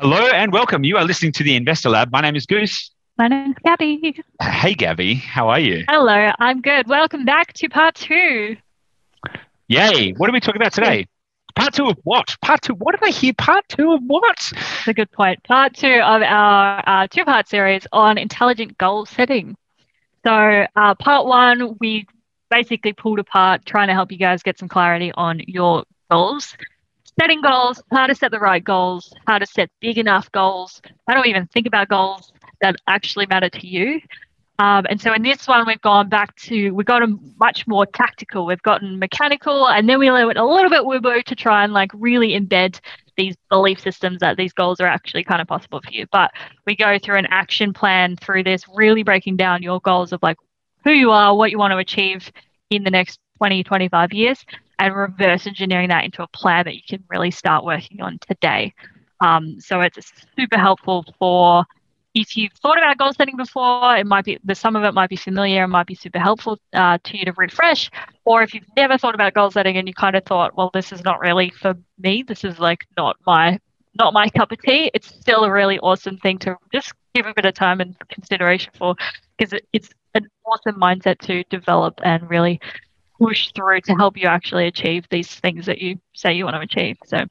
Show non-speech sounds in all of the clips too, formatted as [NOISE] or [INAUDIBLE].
Hello and welcome. You are listening to the Investor Lab. My name is Goose. My name's Gabby. Hey, Gabby. How are you? Hello, I'm good. Welcome back to part two. Yay. What are we talking about today? [LAUGHS] Part two of what? Part two. What did I hear? Part two of what? That's a good point. Part two of our uh, two part series on intelligent goal setting. So, uh, part one, we basically pulled apart trying to help you guys get some clarity on your goals setting goals, how to set the right goals, how to set big enough goals, how to even think about goals that actually matter to you. Um, and so in this one, we've gone back to, we've gotten much more tactical. We've gotten mechanical, and then we went a little bit woo to try and like really embed these belief systems that these goals are actually kind of possible for you. But we go through an action plan through this, really breaking down your goals of like who you are, what you want to achieve in the next 20, 25 years, and reverse engineering that into a plan that you can really start working on today. Um, so it's super helpful for if you've thought about goal setting before, it might be the some of it might be familiar and might be super helpful uh, to you to refresh. Or if you've never thought about goal setting and you kind of thought, well, this is not really for me. This is like not my not my cup of tea. It's still a really awesome thing to just give a bit of time and consideration for because it, it's an awesome mindset to develop and really push through to help you actually achieve these things that you say you want to achieve. So,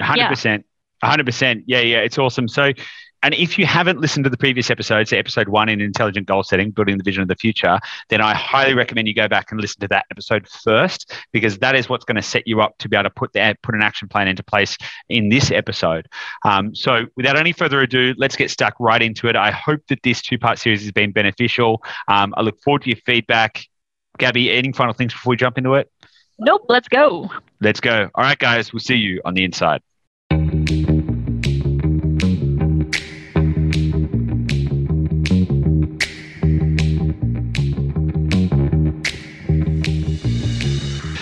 100%. 100%. Yeah, yeah, it's awesome. So, and if you haven't listened to the previous episodes, episode one in intelligent goal setting, building the vision of the future, then I highly recommend you go back and listen to that episode first, because that is what's going to set you up to be able to put the, put an action plan into place in this episode. Um, so, without any further ado, let's get stuck right into it. I hope that this two part series has been beneficial. Um, I look forward to your feedback. Gabby, any final things before we jump into it? Nope, let's go. Let's go. All right, guys, we'll see you on the inside.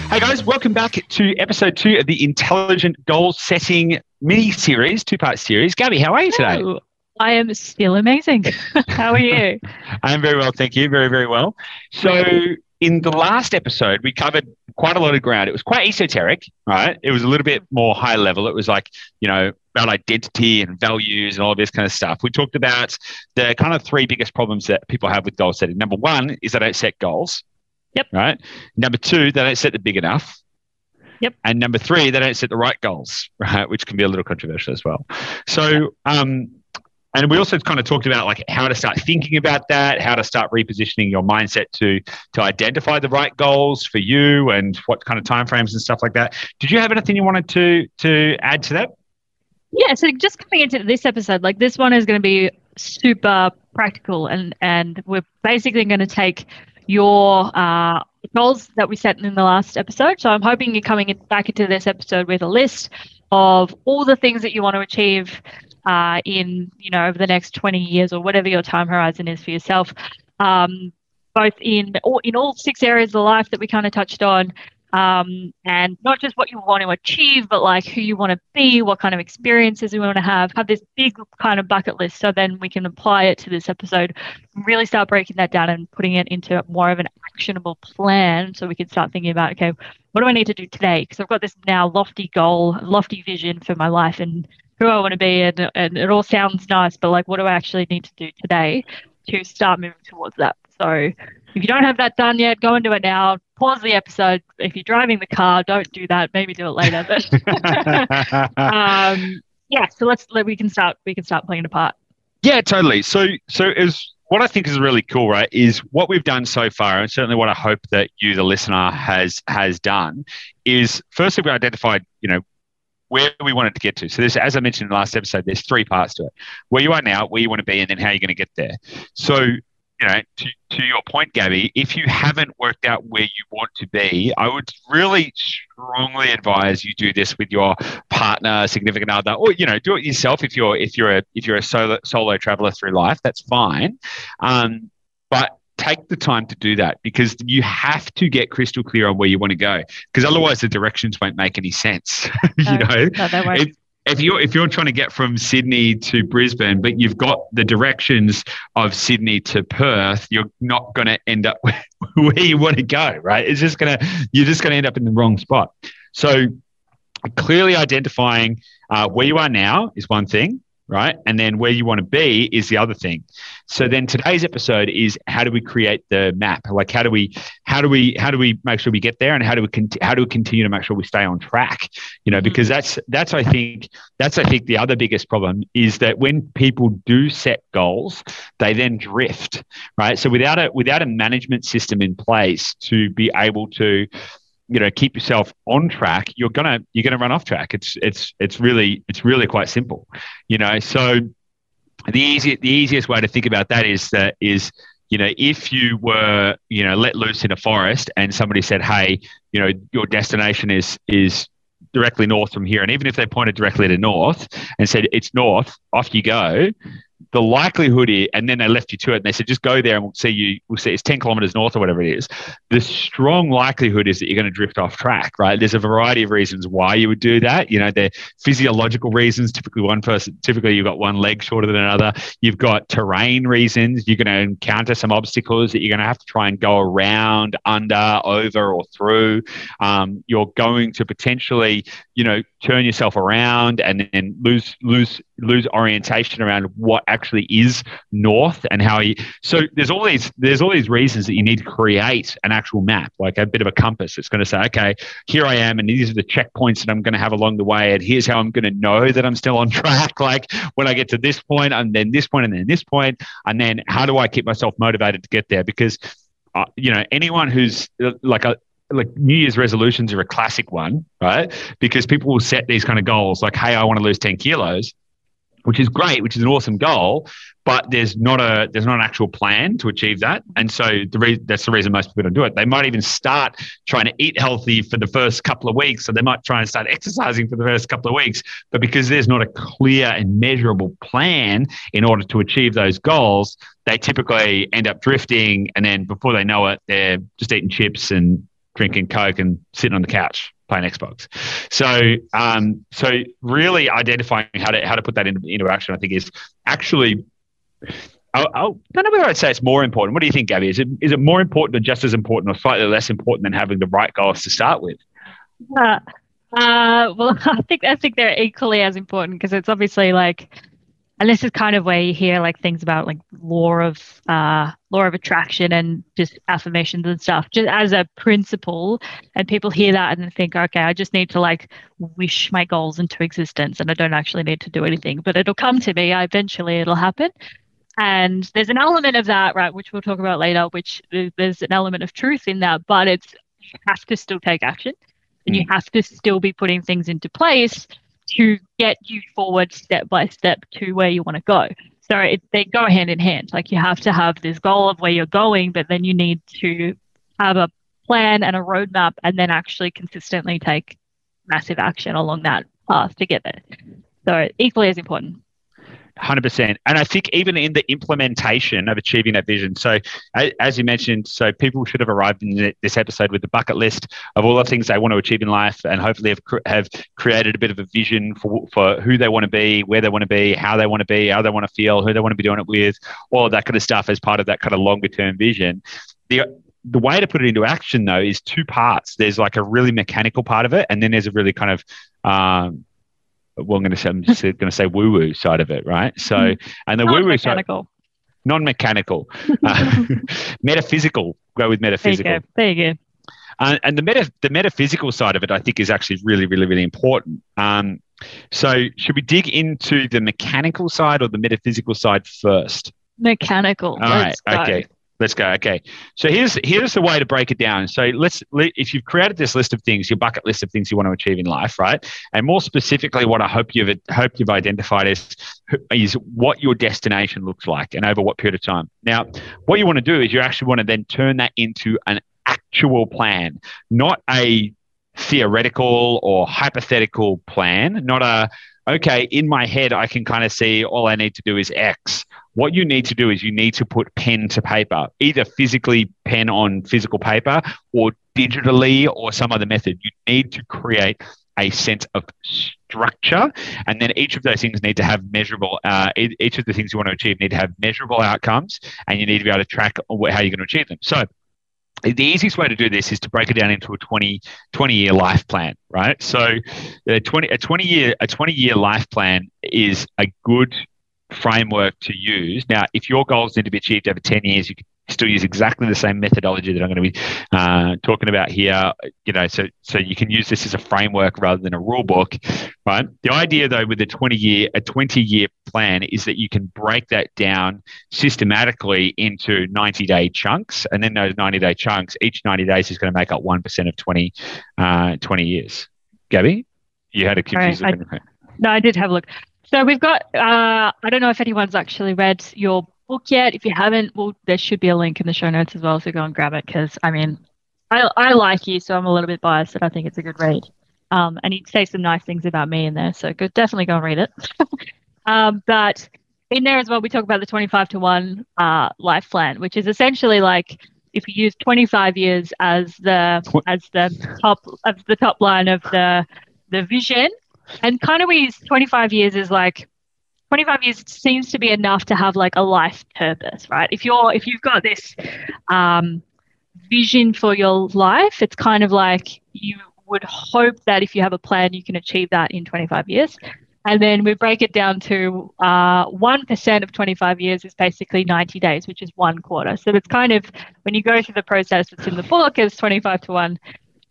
Hey guys, welcome back to episode two of the Intelligent Goal Setting mini series, two part series. Gabby, how are you today? Hello. I am still amazing. [LAUGHS] how are you? [LAUGHS] I am very well, thank you. Very, very well. So, in the last episode, we covered quite a lot of ground. It was quite esoteric, right? It was a little bit more high level. It was like, you know, about identity and values and all this kind of stuff. We talked about the kind of three biggest problems that people have with goal setting. Number one is they don't set goals. Yep. Right. Number two, they don't set them big enough. Yep. And number three, they don't set the right goals, [LAUGHS] right? Which can be a little controversial as well. So, um, and we also kind of talked about like how to start thinking about that, how to start repositioning your mindset to to identify the right goals for you, and what kind of timeframes and stuff like that. Did you have anything you wanted to to add to that? Yeah, so just coming into this episode, like this one is going to be super practical, and and we're basically going to take your uh, goals that we set in the last episode. So I'm hoping you're coming in, back into this episode with a list of all the things that you want to achieve uh, in you know over the next 20 years or whatever your time horizon is for yourself um, both in all, in all six areas of life that we kind of touched on um, and not just what you want to achieve but like who you want to be what kind of experiences you want to have have this big kind of bucket list so then we can apply it to this episode really start breaking that down and putting it into more of an actionable plan so we can start thinking about okay what do i need to do today? Because i've got this now lofty goal lofty vision for my life and who I want to be, and, and it all sounds nice, but like, what do I actually need to do today to start moving towards that? So, if you don't have that done yet, go and do it now. Pause the episode. If you're driving the car, don't do that. Maybe do it later. But [LAUGHS] um, yeah, so let's let we can start. We can start playing it apart. Yeah, totally. So, so is what I think is really cool, right? Is what we've done so far, and certainly what I hope that you, the listener, has has done, is firstly we identified, you know, where we wanted to get to. So, this, as I mentioned in the last episode, there's three parts to it: where you are now, where you want to be, and then how you're going to get there. So, you know, to, to your point, Gabby, if you haven't worked out where you want to be, I would really strongly advise you do this with your partner, significant other, or you know, do it yourself if you're if you're a if you're a solo solo traveler through life. That's fine, um, but take the time to do that because you have to get crystal clear on where you want to go because otherwise the directions won't make any sense [LAUGHS] you know? no, they won't. if, if you're if you're trying to get from Sydney to Brisbane but you've got the directions of Sydney to Perth you're not going to end up [LAUGHS] where you want to go right? It's just to you're just going to end up in the wrong spot. So clearly identifying Uh, where you are now is one thing right? And then where you want to be is the other thing. So then today's episode is how do we create the map? Like how do we how do we how do we make sure we get there and how do we con- how do we continue to make sure we stay on track? You know, mm-hmm. because that's that's I think that's I think the other biggest problem is that when people do set goals, they then drift, right? So without a without a management system in place to be able to you know keep yourself on track you're gonna you're gonna run off track. It's it's it's really it's really quite simple you know? So the easy the easiest way to think about that is that is you know if you were you know let loose in a forest and somebody said hey you know your destination is is directly north from here and even if they pointed directly to north and said it's north off you go the likelihood is, and then they left you to it and they said, just go there and we'll see you, we'll see it's 10 kilometers north or whatever it is. The strong likelihood is that you're going to drift off track, right? There's a variety of reasons why you would do that. You know, they're physiological reasons. Typically, one person, typically, you've got one leg shorter than another. You've got terrain reasons. You're going to encounter some obstacles that you're going to have to try and go around, under, over, or through. Um, you're going to potentially, you know, turn yourself around and then lose, lose, lose orientation around what actually is north and how you so there's all these there's all these reasons that you need to create an actual map like a bit of a compass. It's going to say okay here i am and these are the checkpoints that i'm going to have along the way and here's how i'm going to know that i'm still on [LAUGHS] track. Like when i get to this point and then this point and then this point and then how do i keep myself motivated to get there? Because uh, you know anyone who's like a like New Year's resolutions are a classic one, right? Because people will set these kind of goals like, hey, I want to lose 10 kilos which is great, which is an awesome goal, but there's not a there's not an actual plan to achieve that, and so the re- that's the reason most people don't do it. They might even start trying to eat healthy for the first couple of weeks, so they might try and start exercising for the first couple of weeks, but because there's not a clear and measurable plan in order to achieve those goals, they typically end up drifting, and then before they know it, they're just eating chips and drinking coke and sitting on the couch playing Xbox. So, um, so really identifying how to how to put that into, into action, I think, is actually. I, I don't know whether I'd say it's more important. What do you think, Gabby? Is it is it more important, or just as important, or slightly less important than having the right goals to start with? Uh, uh, well, [LAUGHS] I think I think they're equally as important because it's obviously like and this is kind of where you hear like things about like law of uh, law of attraction and just affirmations and stuff just as a principle. And people hear that and think okay i just need to like wish my goals into existence and i don't actually need to do anything but it'll come to me. Eventually it'll happen. And there's an element of that right which we'll talk about later which there's an element of truth in that but it's you have to still take action and you mm. have to still be putting things into place to get you forward step by step to where you want to go. So it, they go hand in hand. Like you have to have this goal of where you're going, but then you need to have a plan and a roadmap and then actually consistently take massive action along that path to get there. So equally as important. 100% and i think even in the implementation of achieving that vision so as you mentioned so people should have arrived in this episode with the bucket list of all the things they want to achieve in life and hopefully have, have created a bit of a vision for, for who they want to be where they want to be how they want to be how they want to feel who they want to be doing it with all that kind of stuff as part of that kind of longer term vision. The the way to put it into action though is two parts. There's like a really mechanical part of it and then there's a really kind of um, well, I'm going to say, I'm just going to say woo woo side of it, right? So, mm. and the woo woo side, non mechanical, uh, [LAUGHS] metaphysical. Go with metaphysical. There you go. There you go. Uh, and the meta, the metaphysical side of it, I think, is actually really, really, really important. Um, so, should we dig into the mechanical side or the metaphysical side first? Mechanical. All right. Okay. Let's go. Okay. So here's here's the way to break it down. So let's if you've created this list of things, your bucket list of things you want to achieve in life, right? And more specifically, what I hope you've hope you've identified is is what your destination looks like and over what period of time. Now, what you want to do is you actually want to then turn that into an actual plan, not a theoretical or hypothetical plan, not a okay, in my head, I can kind of see all I need to do is X. What you need to do is you need to put pen to paper, either physically pen on physical paper or digitally or some other method. You need to create a sense of structure. And then each of those things need to have measurable, uh, each of the things you want to achieve need to have measurable outcomes and you need to be able to track how you're going to achieve them. So the easiest way to do this is to break it down into a 20, 20 year life plan, right? So a 20, a 20 year, a 20 year life plan is a good framework to use. Now, if your goals need to be achieved over 10 years, you can still use exactly the same methodology that I'm going to be uh, talking about here. You know, so so you can use this as a framework rather than a rule book, right? The idea though with a 20 year a 20 year plan is that you can break that down systematically into 90 day chunks, and then those 90 day chunks, each 90 days is going to make up one percent of 20 uh, 20 years. Gabby, you had a I, No, I did have a look. So we've got. Uh, I don't know if anyone's actually read your book yet. If you haven't, well, there should be a link in the show notes as well, so go and grab it. Because I mean, I I like you, so I'm a little bit biased, and I think it's a good read. Um, and he says some nice things about me in there, so go, definitely go and read it. [LAUGHS] um, but in there as well, we talk about the 25 to one uh, life plan, which is essentially like if you use 25 years as the as the top of the top line of the the vision, and kind of we 25 years is like 25 years seems to be enough to have like a life purpose, right? If you're if you've got this um, vision for your life, it's kind of like you would hope that if you have a plan, you can achieve that in 25 years. And then we break it down to uh, 1% of 25 years is basically 90 days, which is one quarter. So it's kind of, when you go through the process that's in the book, it's 25 to 1.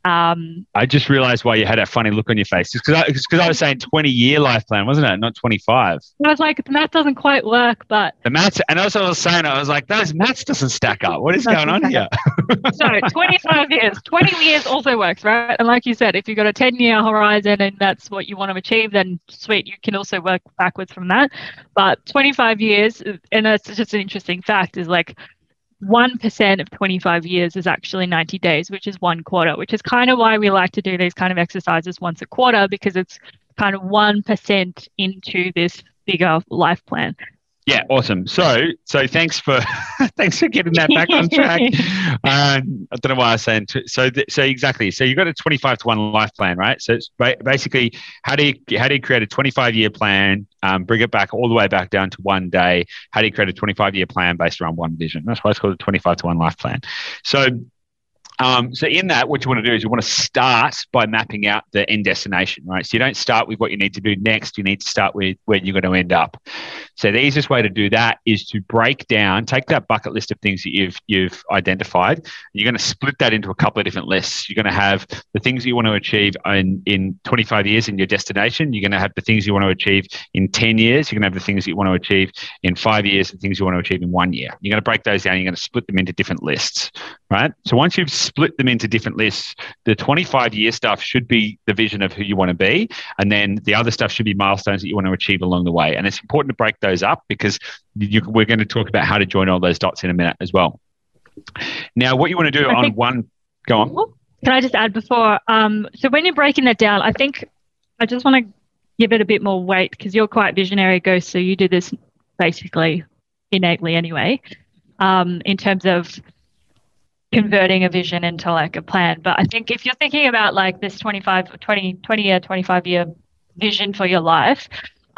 Um, I just realized why you had that funny look on your face. Just because I, I was saying 20 year life plan, wasn't it? Not 25. I was like, the math doesn't quite work, but. The maths, and also I was saying, I was like, those maths doesn't stack up. What is going on here? [LAUGHS] so 25 years, 20 years also works, right? And like you said, if you've got a 10 year horizon and that's what you want to achieve, then sweet, you can also work backwards from that. But 25 years, and that's just an interesting fact, is like 1% of 25 years is actually 90 days, which is one quarter, which is kind of why we like to do these kind of exercises once a quarter because it's kind of 1% into this bigger life plan. Yeah, awesome. So, so thanks for [LAUGHS] thanks for getting that back on track. [LAUGHS] Um, I don't know why I was saying t- so. Th- so exactly. So you've got a twenty-five to one life plan, right? So it's ba- basically how do you how do you create a twenty-five year plan, um, bring it back all the way back down to one day? How do you create a twenty-five year plan based around one vision? That's why it's called a twenty-five to one life plan. So um, so in that, what you want to do is you want to start by mapping out the end destination, right? So you don't start with what you need to do next. You need to start with where you're going to end up. So the easiest way to do that is to break down, take that bucket list of things that you've you've identified. You're going to split that into a couple of different lists. You're going to have the things you want to achieve in in 25 years in your destination. You're going to have the things you want to achieve in 10 years. You're going to have the things that you want to achieve in five years and things you want to achieve in one year. You're going to break those down. You're going to split them into different lists, right? So once you've split them into different lists. The 25 year stuff should be the vision of who you want to be. And then the other stuff should be milestones that you want to achieve along the way. And it's important to break those up because you, we're going to talk about how to join all those dots in a minute as well. Now, what you want to do I on one, go on. Can I just add before? Um, so when you're breaking that down, I think I just want to give it a bit more weight because you're quite visionary, Goose. So you do this basically innately anyway. Um, in terms of converting a vision into like a plan. But I think if you're thinking about like this 25, 20, 20 year, 25 year vision for your life,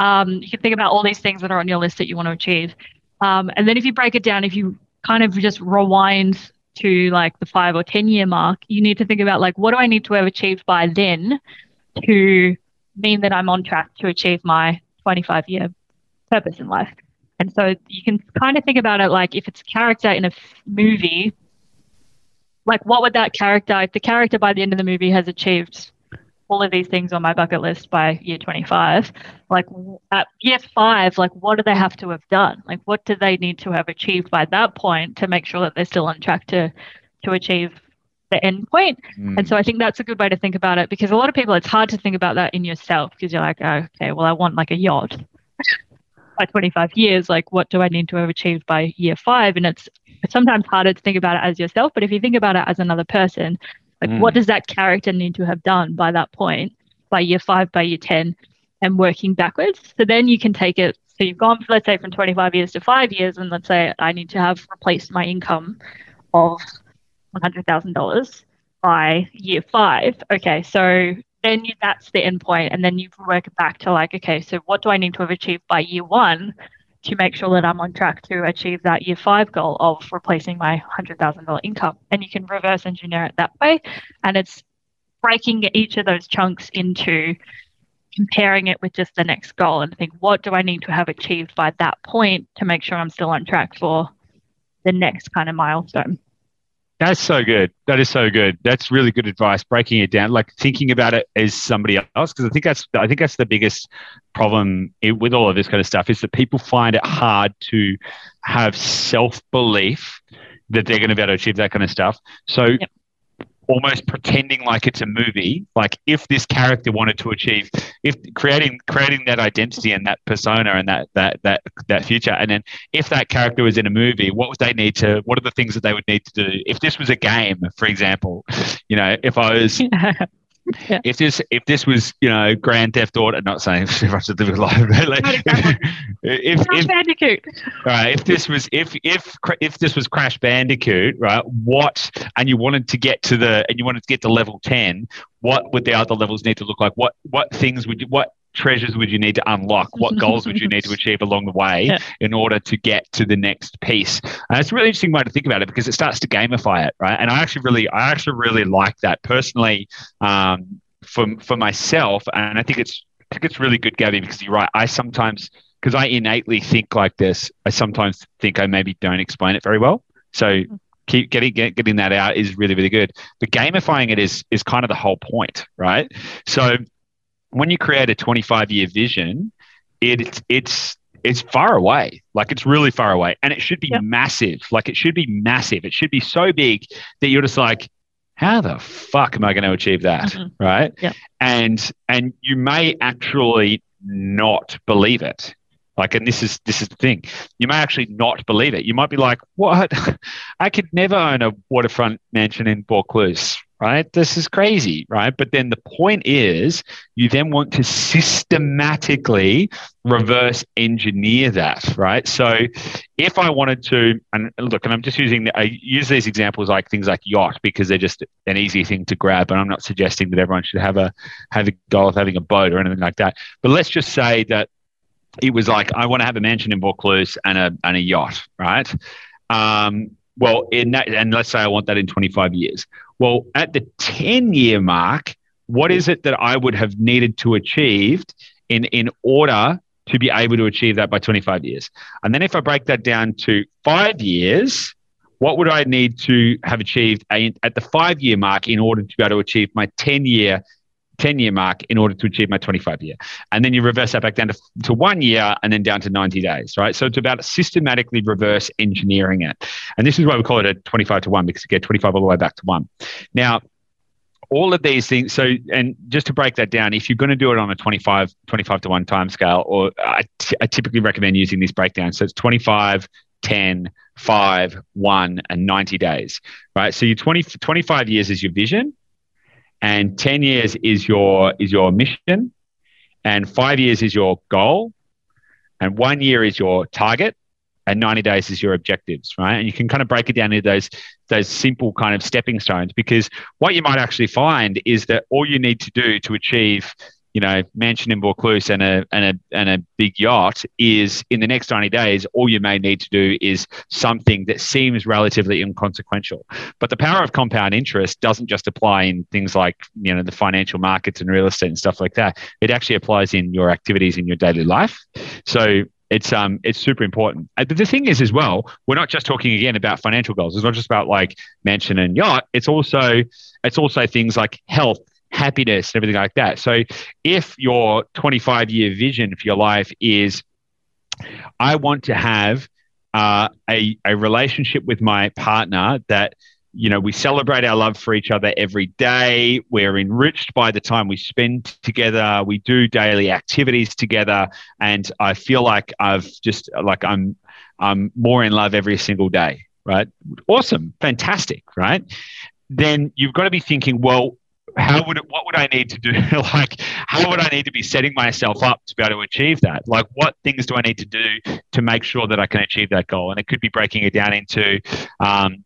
um, you can think about all these things that are on your list that you want to achieve. Um, and then if you break it down, if you kind of just rewind to like the five or 10 year mark, you need to think about like, what do I need to have achieved by then to mean that I'm on track to achieve my 25 year purpose in life? And so you can kind of think about it like if it's a character in a movie, like what would that character if the character by the end of the movie has achieved all of these things on my bucket list by year 25 like at year 5 like what do they have to have done? Like what do they need to have achieved by that point to make sure that they're still on track to to achieve the end point? Mm. and so i think that's a good way to think about it because a lot of people it's hard to think about that in yourself because you're like oh, okay well i want like a yacht. [LAUGHS] By 25 years like what do i need to have achieved by year 5 and it's it's sometimes harder to think about it as yourself, but if you think about it as another person, like mm. what does that character need to have done by that point, by year five, by year 10, and working backwards? So then you can take it. So you've gone, let's say, from 25 years to five years, and let's say I need to have replaced my income of $100,000 by year five. Okay, so then you, that's the end point, and then you work back to like, okay, so what do I need to have achieved by year one to make sure that I'm on track to achieve that year five goal of replacing my $100,000 income. And you can reverse engineer it that way. And it's breaking each of those chunks into comparing it with just the next goal and think, what do I need to have achieved by that point to make sure I'm still on track for the next kind of milestone? That's so good. That is so good. That's really good advice. Breaking it down, like thinking about it as somebody else, because I think that's I think that's the biggest problem with all of this kind of stuff is that people find it hard to have self belief that they're going to be able to achieve that kind of stuff. So yep almost pretending like it's a movie. Like if this character wanted to achieve if creating creating that identity and that persona and that that that that future and then if that character was in a movie what would they need to what are the things that they would need to do? If this was a game for example you know if i was [LAUGHS] Yeah. If this if this was you know Grand Theft Auto, not saying Rush the Living Life, but like, [LAUGHS] if, Crash if, Bandicoot, right? If this was if if if this was Crash Bandicoot, right? What and you wanted to get to the and you wanted to get to level ten, what would the other levels need to look like? What what things would you what treasures would you need to unlock? What goals would you need to [LAUGHS] achieve along the way yeah. in order to get to the next piece? And it's a really interesting way to think about it because it starts to gamify it, right? And I actually really, I actually really like that personally um, for for myself, and I think it's I think it's really good, Gabby, because you're right. I sometimes because I innately think like this, I sometimes think I maybe don't explain it very well. So keep getting get, getting that out is really really good. But gamifying it is is kind of the whole point, right? So when you create a 25 year vision, it, it's it's far away. Like it's really far away, and it should be yep. massive. Like it should be massive. It should be so big that you're just like, how the fuck am I going to achieve that? Mm-hmm. Right? Yep. And and you may actually not believe it. Like, and this is this is the thing. You may actually not believe it. You might be like, "What? [LAUGHS] I could never own a waterfront mansion in Vaucluse, right? This is crazy, right? But then the point is, you then want to systematically reverse engineer that, right? So if I wanted to, and look, and I'm just using, I use these examples like things like yacht because they're just an easy thing to grab. And I'm not suggesting that everyone should have a have a goal of having a boat or anything like that. But let's just say that it was like I want to have a mansion in Vaucluse and a and a yacht, right? Um, well, in that, and let's say I want that in 25 years. Well, at the 10 year mark, what is it that I would have needed to achieve in, in order to be able to achieve that by 25 years? And then if I break that down to five years, what would I need to have achieved at the five year mark in order to be able to achieve my 10 year 10 year mark in order to achieve my 25 year. And then you reverse that back down to, to one year and then down to 90 days, right? So it's about systematically reverse engineering it. And this is why we call it a 25 to one because you get 25 all the way back to one. Now, all of these things. So, and just to break that down, if you're going to do it on a 25, 25 to one time scale, or I, t- I typically recommend using this breakdown. So it's 25, 10, 5, 1, and 90 days, right? So your 20, 25 years is your vision and 10 years is your is your mission. And 5 years is your goal. And 1 year is your target. And 90 days is your objectives right? And you can kind of break it down into those those simple kind of stepping stones because what you might actually find is that all you need to do to achieve you know, mansion in Vaucluse and a and a and a big yacht is in the next 90 days, all you may need to do is something that seems relatively inconsequential. But the power of compound interest doesn't just apply in things like, you know, the financial markets and real estate and stuff like that. It actually applies in your activities in your daily life. So it's um it's super important. But the thing is as well, we're not just talking again about financial goals. It's not just about like mansion and yacht. It's also it's also things like health happiness and everything like that. So if your 25 year vision for your life is, I want to have uh, a, a relationship with my partner that you know we celebrate our love for each other every day. We're enriched by the time we spend together. We do daily activities together. And i feel like i've just like i'm i'm more in love every single day right? Awesome. Fantastic right? Then you've got to be thinking well how would it, what would I need to do? [LAUGHS] like, how would I need to be setting myself up to be able to achieve that? Like, what things do I need to do to make sure that I can achieve that goal? And it could be breaking it down into, um,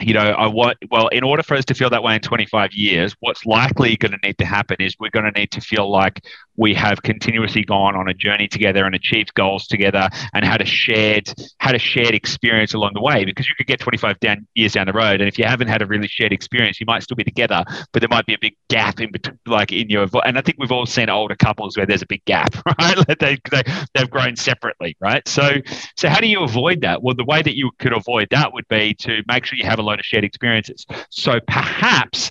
you know, I want, well, in order for us to feel that way in 25 years, what's likely going to need to happen is we're going to need to feel like we have continuously gone on a journey together and achieved goals together and had a shared had a shared experience along the way. Because you could get 25 down years down the road and if you haven't had a really shared experience you might still be together but there might be a big gap in between like in your and i think we've all seen older couples where there's a big gap [LAUGHS] right? They, they, they've grown separately right? So so how do you avoid that? Well the way that you could avoid that would be to make sure you have a lot of shared experiences. So perhaps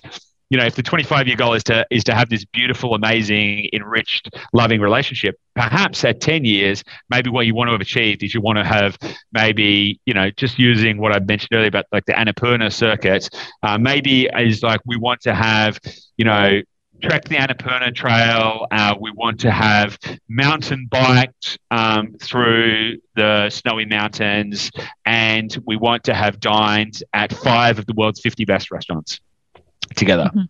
you know, if the 25 year goal is to is to have this beautiful, amazing, enriched, loving relationship, perhaps at 10 years, maybe what you want to have achieved is you want to have maybe, you know, just using what I mentioned earlier about like the Annapurna circuit, uh, maybe is like we want to have, you know, trek the Annapurna Trail. Uh, we want to have mountain biked um, through the snowy mountains, and we want to have dined at five of the world's 50 best restaurants together. Mm-hmm.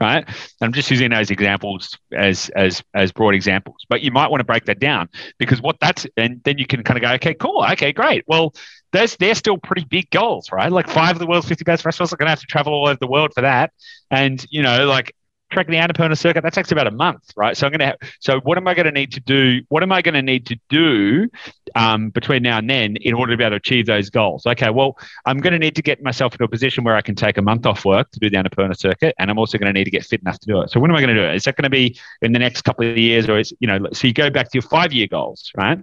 Right. And I'm just using those examples as as as broad examples. But you might want to break that down because what that's and then you can kind of go, okay, cool, okay, great. Well, there's they're still pretty big goals, right? Like five of the world's 50 best restaurants are gonna have to travel all over the world for that. And you know, like tracking the Annapurna circuit, that takes about a month, right? So I'm going to. have, So what am I going to need to do? What am I going to need to do um, between now and then in order to be able to achieve those goals? Okay, well, I'm going to need to get myself into a position where I can take a month off work to do the Annapurna circuit, and I'm also going to need to get fit enough to do it. So when am I going to do it? Is that going to be in the next couple of years, or is you know? So you go back to your five year goals, right?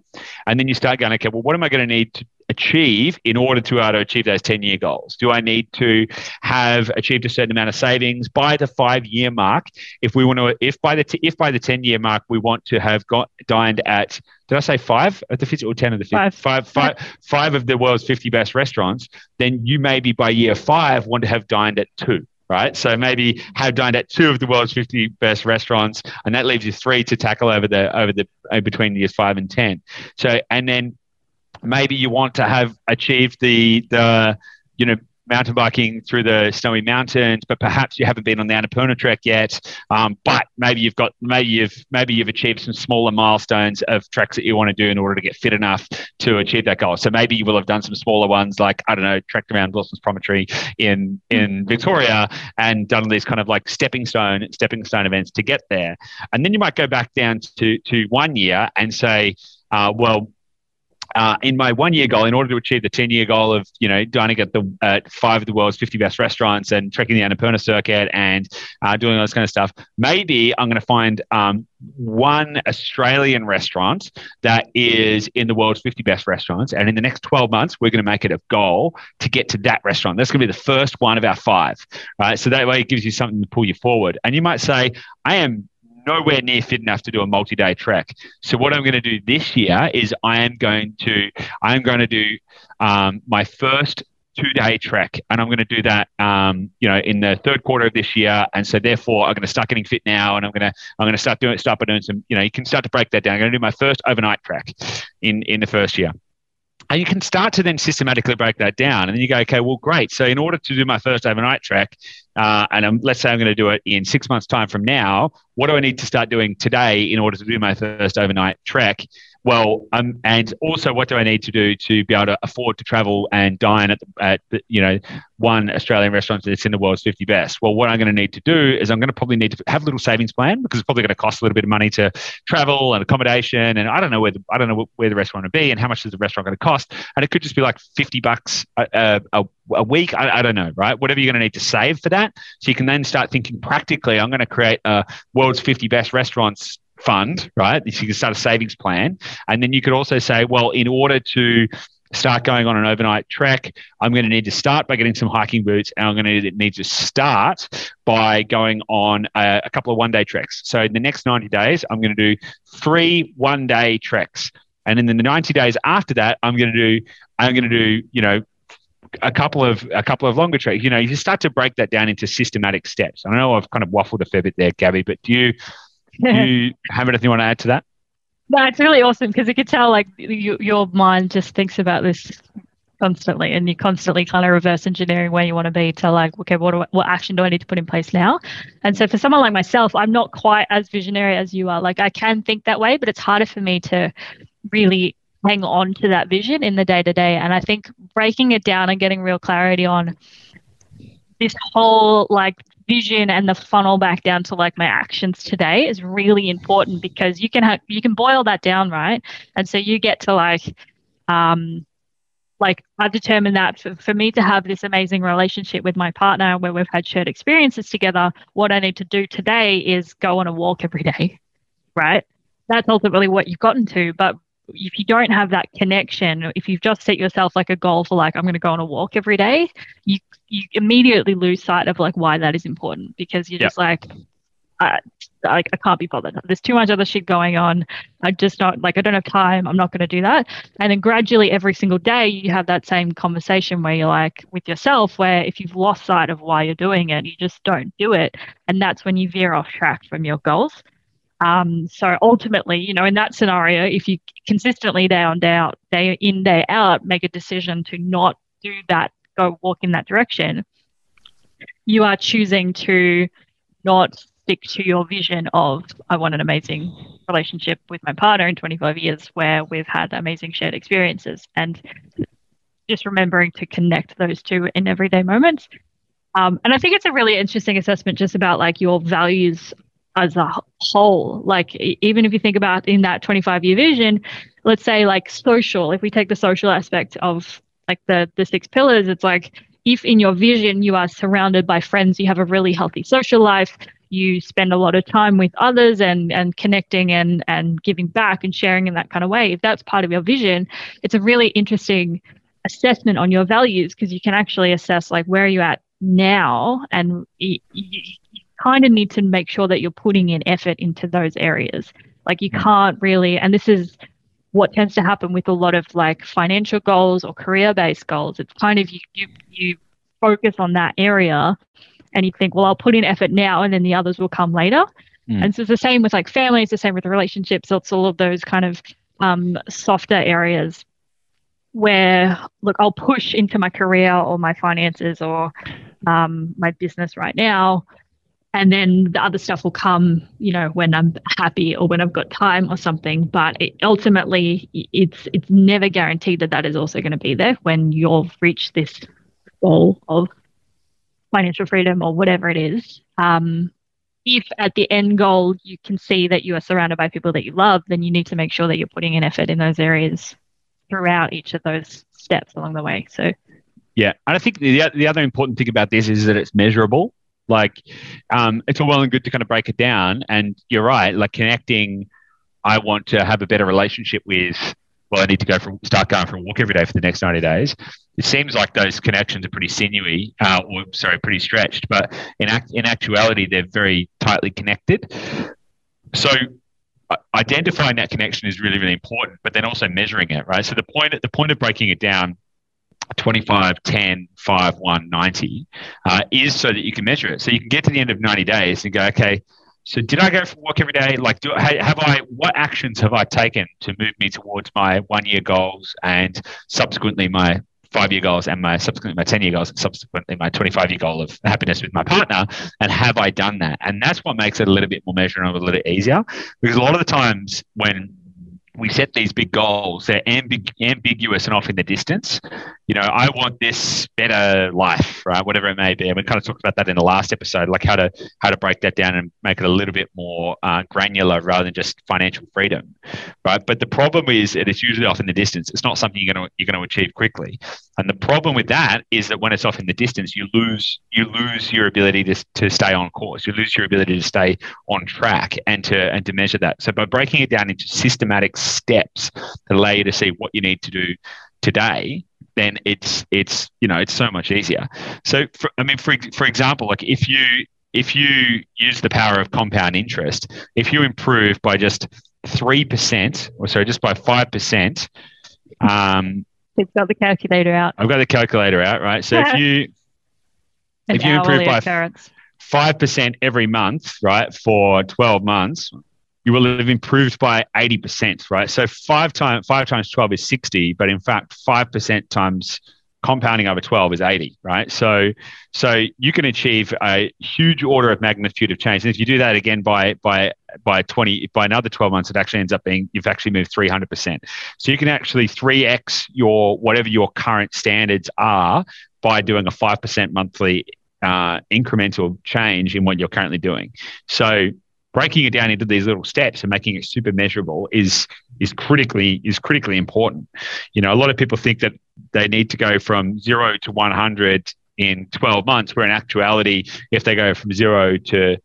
And then you start going, okay, well, what am I going to need to achieve in order to, uh, to achieve those 10 year goals? Do I need to have achieved a certain amount of savings by the five year mark? If we want to, if by the, t- if by the 10 year mark, we want to have got dined at, did I say five at the 50 or 10 of the 50? Five. Five, five, five of the world's 50 best restaurants, then you maybe by year five want to have dined at two right? So maybe have dined at two of the world's 50 best restaurants, and that leaves you three to tackle over the over the uh, between years five and ten. So and then maybe you want to have achieved the the you know mountain biking through the snowy mountains, but perhaps you haven't been on the Annapurna trek yet. Um, but maybe you've got maybe you've maybe you've achieved some smaller milestones of treks that you want to do in order to get fit enough to achieve that goal. So maybe you will have done some smaller ones, like I don't know, trekked around Wilson's Promontory in in Victoria and done these kind of like stepping stone stepping stone events to get there. And then you might go back down to to one year and say, uh, well uh, in my one year goal, in order to achieve the 10 year goal of, you know, dining at the at five of the world's 50 best restaurants and trekking the Annapurna circuit and uh, doing all this kind of stuff, maybe I'm going to find um, one Australian restaurant that is in the world's 50 best restaurants. And in the next 12 months, we're going to make it a goal to get to that restaurant. That's going to be the first one of our five, right? So that way it gives you something to pull you forward. And you might say, I am nowhere near fit enough to do a multi-day trek. So what I'm going to do this year is I am going to I am going to do um, my first two-day trek, and I'm going to do that, um, you know, in the third quarter of this year. And so therefore, I'm going to start getting fit now, and I'm going to I'm going to start doing start by doing some, you know, you can start to break that down. I'm going to do my first overnight trek in in the first year. And you can start to then systematically break that down. And then you go, okay, well, great. So in order to do my first overnight trek, uh, and I'm, let's say I'm going to do it in six months' time from now, what do I need to start doing today in order to do my first overnight trek? Well, um, and also what do I need to do to be able to afford to travel and dine at, the, at the, you know, one Australian restaurant that's in the world's 50 best? Well, what I'm going to need to do is I'm going to probably need to have a little savings plan because it's probably going to cost a little bit of money to travel and accommodation. And I don't know where the, I don't know where the restaurant will be and how much is the restaurant going to cost. And it could just be like 50 bucks a, a, a week. I, I, don't know, right? Whatever you're going to need to save for that. So you can then start thinking practically, I'm going to create a world's 50 best restaurants fund, right? You can start a savings plan. And then you could also say, well, in order to start going on an overnight trek, I'm going to need to start by getting some hiking boots, and I'm going to need to start by going on a, a couple of one day treks. So in the next 90 days, I'm going to do three one day treks. And in the 90 days after that, I'm going to do, I'm going to do, you know, a couple of a couple of longer treks. You know, you start to break that down into systematic steps. I know I've kind of waffled a fair bit there, Gabby, but do you you [LAUGHS] have anything you want to add to that? No, it's really awesome because you can tell like you, your mind just thinks about this constantly and you're constantly kind of reverse engineering where you want to be to like okay what I, what action do i need to put in place now? And so for someone like myself i'm not quite as visionary as you are. Like i can think that way but it's harder for me to really hang on to that vision in the day to day and i think breaking it down and getting real clarity on this whole like vision and the funnel back down to like my actions today is really important because you can have you can boil that down right and so you get to like um like I've determined that for, for me to have this amazing relationship with my partner where we've had shared experiences together, what I need to do today is go on a walk every day, right? That's ultimately what you've gotten to. But if you don't have that connection, if you've just set yourself like a goal for like I'm going to go on a walk every day, you you immediately lose sight of like why that is important because you're yep. just like I, I, I can't be bothered. There's too much other shit going on. I just not like I don't have time. I'm not going to do that. And then gradually, every single day, you have that same conversation where you're like with yourself, where if you've lost sight of why you're doing it, you just don't do it, and that's when you veer off track from your goals. Um, so ultimately, you know, in that scenario, if you consistently day on day out, day in day out, make a decision to not do that, go walk in that direction, you are choosing to not stick to your vision of I want an amazing relationship with my partner in 25 years where we've had amazing shared experiences and just remembering to connect those two in everyday moments. Um, and I think it's a really interesting assessment just about like your values as a whole. Like even if you think about in that 25 year vision, let's say like social, if we take the social aspect of like the the six pillars, it's like if in your vision you are surrounded by friends, you have a really healthy social life, you spend a lot of time with others and and connecting and and giving back and sharing in that kind of way if that's part of your vision it's a really interesting assessment on your values because you can actually assess like where are you at now and kind of need to make sure that you're putting in effort into those areas like you mm. can't really and this is what tends to happen with a lot of like financial goals or career based goals it's kind of you you you focus on that area and you think, well, I'll put in effort now and then the others will come later. Mm. And so it's the same with like families, the same with relationships. It's all of those kind of um, softer areas where, look, I'll push into my career or my finances or um, my business right now. And then the other stuff will come, you know, when I'm happy or when I've got time or something. But it, ultimately, it's it's never guaranteed that that is also going to be there when you've reached this goal of financial freedom or whatever it is, um, if at the end goal you can see that you are surrounded by people that you love, then you need to make sure that you're putting in effort in those areas throughout each of those steps along the way. So, yeah, and I think the the other important thing about this is that it's measurable. Like, um, it's all well and good to kind of break it down, and you're right. Like connecting, I want to have a better relationship with well, I need to go for start going for a walk every day for the next 90 days. It seems like those connections are pretty sinewy, uh, or sorry, pretty stretched, but in act, in actuality, they're very tightly connected. So identifying that connection is really, really important, but then also measuring it, right? So the point, the point of breaking it down 25, 10, 5, 1, 90 uh, is so that you can measure it. So you can get to the end of 90 days and go, okay, so did I go for a walk every day? Like, do have I? What actions have I taken to move me towards my one-year goals and subsequently my five-year goals and my subsequently my ten-year goals and subsequently my twenty-five-year goal of happiness with my partner? And have I done that? And that's what makes it a little bit more measurable, a little bit easier. Because a lot of the times when we set these big goals. They're ambig- ambiguous and off in the distance. You know, I want this better life, right? Whatever it may be. And we kind of talked about that in the last episode, like how to how to break that down and make it a little bit more uh, granular rather than just financial freedom, right? But the problem is that it's usually off in the distance. It's not something you're going to you're going to achieve quickly. And the problem with that is that when it's off in the distance, you lose you lose your ability to, to stay on course. You lose your ability to stay on track and to and to measure that. So by breaking it down into systematic steps that allow you to see what you need to do today, then it's it's you know it's so much easier. So for, I mean, for for example, like if you if you use the power of compound interest, if you improve by just three percent, or sorry, just by five percent. Um, He's got the calculator out. I've got the calculator out, right? So if [LAUGHS] you if you improve by five percent every month, right, for twelve months, you will have improved by 80%, right? So five times five times 12 is 60, but in fact, 5% times compounding over 12 is 80, right? So so you can achieve a huge order of magnitude of change. And if you do that again by by by 20 by another 12 months, it actually ends up being you've actually moved 300%. So you can actually 3x your whatever your current standards are by doing a 5% monthly uh, incremental change in what you're currently doing. So breaking it down into these little steps and making it super measurable is is critically is critically important. You know, a lot of people think that they need to go from zero to 100 in 12 months, where in actuality, if they go from zero to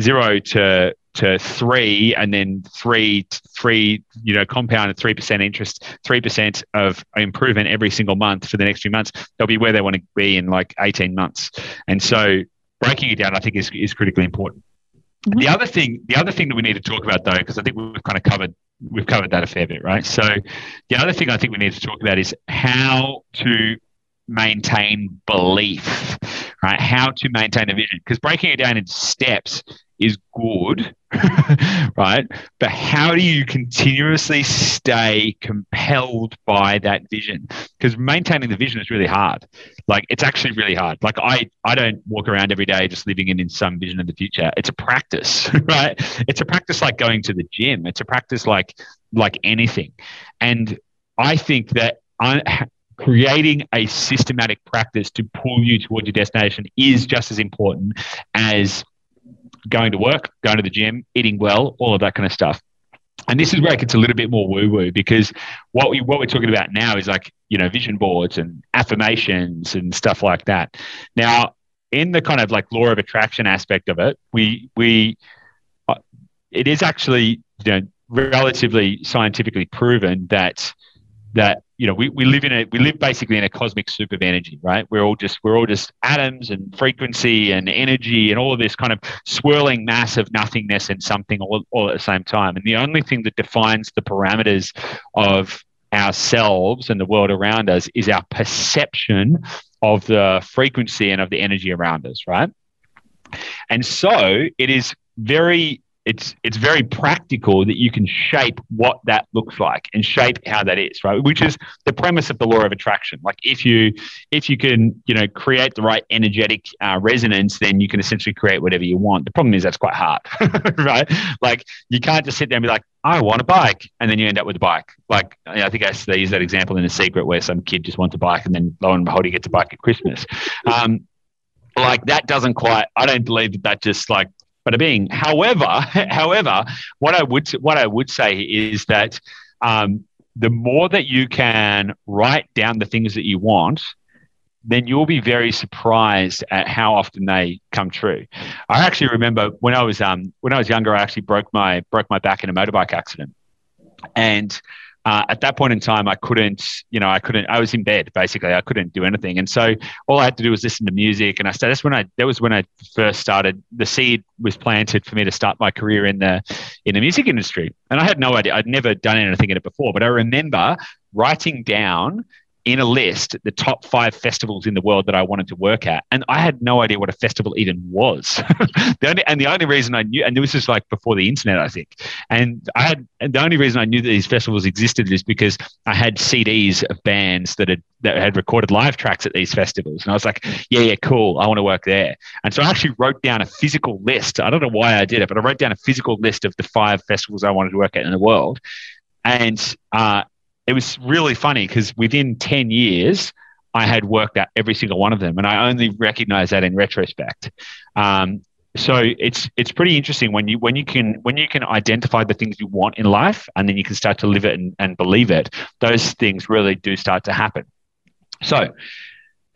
zero to to three and then three three you know compounded three percent interest three percent of improvement every single month for the next few months they'll be where they want to be in like 18 months and so breaking it down i think is, is critically important mm-hmm. the other thing the other thing that we need to talk about though because i think we've kind of covered we've covered that a fair bit right? So the other thing i think we need to talk about is how to maintain belief right? How to maintain a vision. Because breaking it down into steps is good, [LAUGHS] right? But how do you continuously stay compelled by that vision? Because maintaining the vision is really hard. Like it's actually really hard. Like I, I don't walk around every day just living in, in some vision of the future. It's a practice, [LAUGHS] right? It's a practice like going to the gym. It's a practice like like anything. And I think that I, creating a systematic practice to pull you towards your destination is just as important as going to work, going to the gym, eating well, all of that kind of stuff. And this is where it gets a little bit more woo woo because what we what we're talking about now is like you know vision boards and affirmations and stuff like that. Now, in the kind of like law of attraction aspect of it, we we uh, it is actually you know relatively scientifically proven that that you know we, we live in a we live basically in a cosmic soup of energy right? We're all just we're all just atoms and frequency and energy and all of this kind of swirling mass of nothingness and something all, all at the same time. And the only thing that defines the parameters of ourselves and the world around us is our perception of the frequency and of the energy around us right? And so it is very it's it's very practical that you can shape what that looks like and shape how that is right which is the premise of the law of attraction like if you if you can you know create the right energetic uh, resonance then you can essentially create whatever you want the problem is that's quite hard [LAUGHS] right like you can't just sit there and be like I want a bike, and then you end up with a bike. Like I think I, they use that example in The Secret, where some kid just wants a bike, and then lo and behold, he gets a bike at Christmas. Um, like that doesn't quite. I don't believe that that just like bada bing. However, [LAUGHS] however, what I would what I would say is that um, the more that you can write down the things that you want, then you'll be very surprised at how often they come true. I actually remember when I was um, when I was younger, I actually broke my broke my back in a motorbike accident, and uh, at that point in time, I couldn't, you know, I couldn't, I was in bed basically. I couldn't do anything. And so all I had to do was listen to music. And I started, that's when I, that was when I first started, the seed was planted for me to start my career in the, in the music industry. And I had no idea, I'd never done anything in it before, but I remember writing down in a list the top five festivals in the world that I wanted to work at. And I had no idea what a festival even was. [LAUGHS] the only, and the only reason I knew, and this is like before the internet, I think. And I had, and the only reason I knew that these festivals existed is because I had CDs of bands that had, that had recorded live tracks at these festivals. And I was like, yeah, yeah, cool. I want to work there. And so I actually wrote down a physical list. I don't know why I did it, but I wrote down a physical list of the five festivals I wanted to work at in the world. And, uh, it was really funny because within 10 years, I had worked out every single one of them, and I only recognize that in retrospect. Um, so it's it's pretty interesting when you when you can when you can identify the things you want in life, and then you can start to live it and, and believe it. Those things really do start to happen. So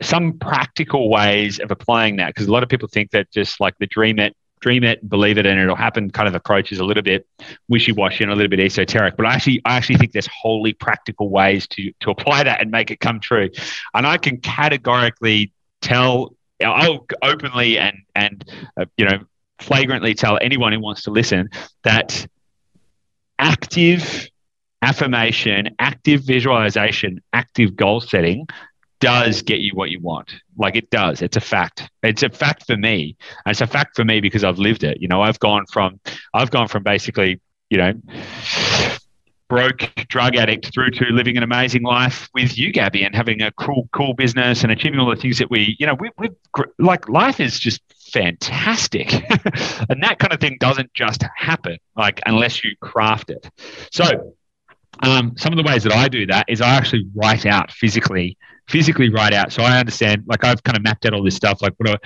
some practical ways of applying that because a lot of people think that just like the dream it dream it, believe it, and it'll happen kind of approach is a little bit wishy-washy and a little bit esoteric. But I actually, I actually think there's wholly practical ways to to apply that and make it come true. And I can categorically tell, I'll openly and and uh, you know flagrantly tell anyone who wants to listen that active affirmation, active visualization, active goal setting does get you what you want. Like it does. It's a fact. It's a fact for me. And it's a fact for me because I've lived it. You know, I've gone from I've gone from basically, you know, broke drug addict through to living an amazing life with you, Gabby, and having a cool, cool business and achieving all the things that we, you know, we, we like life is just fantastic. [LAUGHS] and that kind of thing doesn't just happen, like unless you craft it. So um, some of the ways that I do that is I actually write out physically physically write out. So I understand, like I've kind of mapped out all this stuff, like what are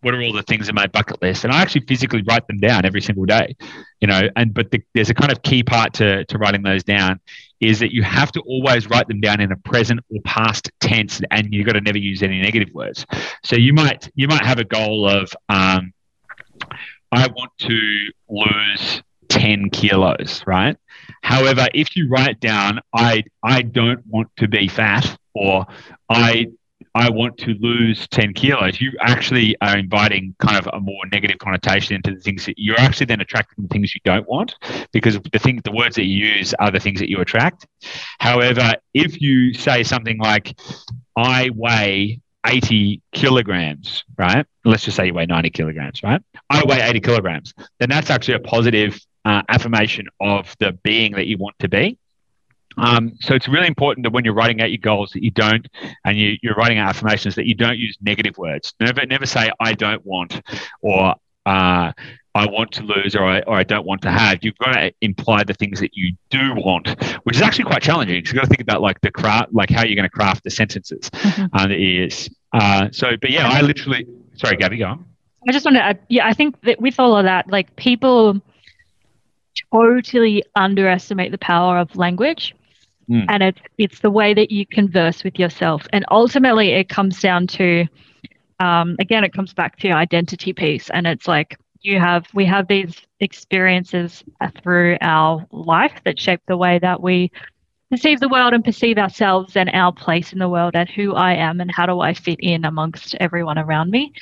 what are all the things in my bucket list, and I actually physically write them down every single day, you know. And but the, there's a kind of key part to to writing those down is that you have to always write them down in a present or past tense, and you've got to never use any negative words. So you might you might have a goal of um, I want to lose 10 kilos, right? However, if you write down, I, I don't want to be fat or I, I want to lose 10 kilos, you actually are inviting kind of a more negative connotation into the things that you're actually then attracting the things you don't want because the thing, the words that you use are the things that you attract. However, if you say something like, I weigh 80 kilograms, right? Let's just say you weigh 90 kilograms, right? I weigh 80 kilograms. Then that's actually a positive uh, affirmation of the being that you want to be. Um, so it's really important that when you're writing out your goals that you don't, and you, you're writing out affirmations that you don't use negative words. Never, never say I don't want or uh, I want to lose or I, or I don't want to have. You've got to imply the things that you do want, which is actually quite challenging you've got to think about like the craft, like how you're going to craft the sentences mm-hmm. uh, that is. Uh, so, but yeah, I literally, sorry, Gabby, go on. I just want to add, yeah, I think that with all of that, like people totally underestimate the power of language. Mm. And it's it's the way that you converse with yourself. And ultimately it comes down to um, again, it comes back to your identity piece. And it's like you have we have these experiences through our life that shape the way that we perceive the world and perceive ourselves and our place in the world and who I am and how do I fit in amongst everyone around me.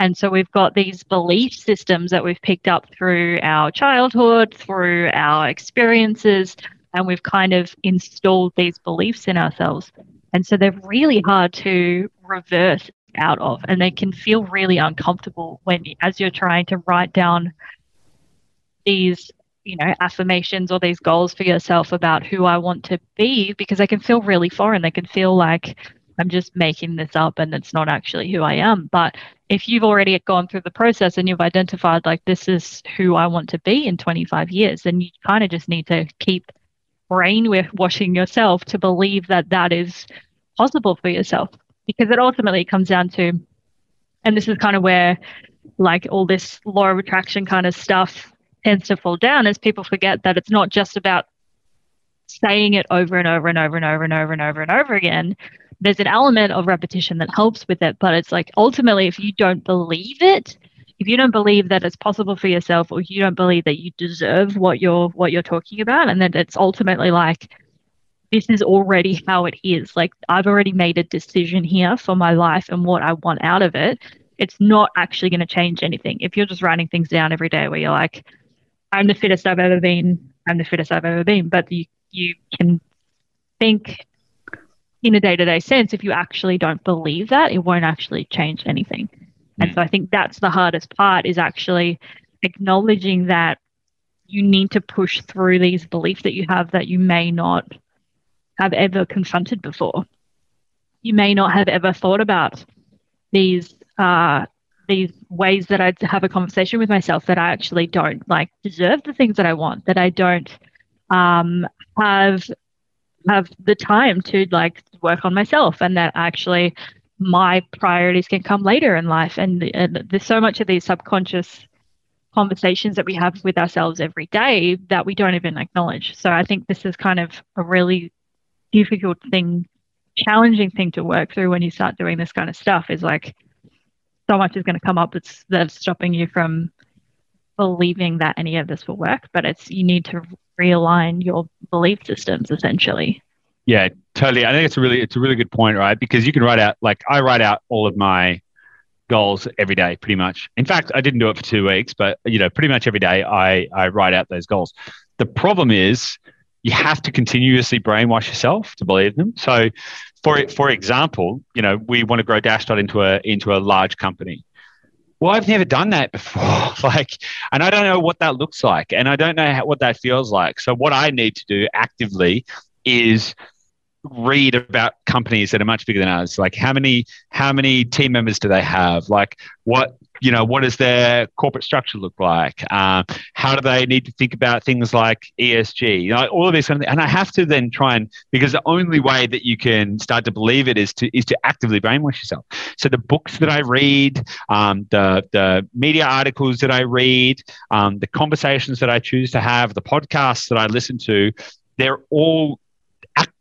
And so we've got these belief systems that we've picked up through our childhood, through our experiences, and we've kind of installed these beliefs in ourselves. And so they're really hard to reverse out of, and they can feel really uncomfortable when, as you're trying to write down these, you know, affirmations or these goals for yourself about who I want to be, because they can feel really foreign. They can feel like I'm just making this up and it's not actually who I am. But if you've already gone through the process and you've identified like this is who I want to be in 25 years, then you kind of just need to keep brainwashing yourself to believe that that is possible for yourself. Because it ultimately comes down to and this is kind of where like all this law of attraction kind of stuff tends to fall down as people forget that it's not just about saying it over and over and over and over and over and over and over again. There's an element of repetition that helps with it, but it's like ultimately, if you don't believe it, if you don't believe that it's possible for yourself, or you don't believe that you deserve what you're what you're talking about, and that it's ultimately like this is already how it is. Like I've already made a decision here for my life and what I want out of it. It's not actually going to change anything. If you're just writing things down every day where you're like, I'm the fittest I've ever been, I'm the fittest I've ever been, but you you can think in a day to day sense, if you actually don't believe that, it won't actually change anything. Mm. And hmm. so I think that's the hardest part is actually acknowledging that you need to push through these beliefs that you have that you may not have ever confronted before. You may not have ever thought about these uh, these ways that I'd have a conversation with myself that I actually don't like deserve the things that I want, that I don't um, have have the time to like work on myself and that actually my priorities can come later in life and, and there's so much of these subconscious conversations that we have with ourselves every day that we don't even acknowledge so i think this is kind of a really difficult thing challenging thing to work through when you start doing this kind of stuff is like so much is going to come up that's that's stopping you from believing that any of this will work but it's you need to realign your belief systems essentially. Yeah, totally. I think it's a really it's a really good point, right? Because you can write out like I write out all of my goals every day pretty much. In fact, I didn't do it for 2 weeks, but you know, pretty much every day I I write out those goals. The problem is you have to continuously brainwash yourself to believe them. So for for example, you know, we want to grow Dashdot into a into a large company well, I've never done that before. [LAUGHS] like, and I don't know what that looks like, and I don't know how, what that feels like. So, what I need to do actively is read about companies that are much bigger than ours like how many how many team members do they have like what you know, what does their corporate structure look like? Uh, how do they need to think about things like ESG? You know, all of this kind of thing. And I have to then try and because the only way that you can start to believe it is to is to actively brainwash yourself. So the books that I read, um, the the media articles that I read, um, the conversations that I choose to have, the podcasts that I listen to, they're all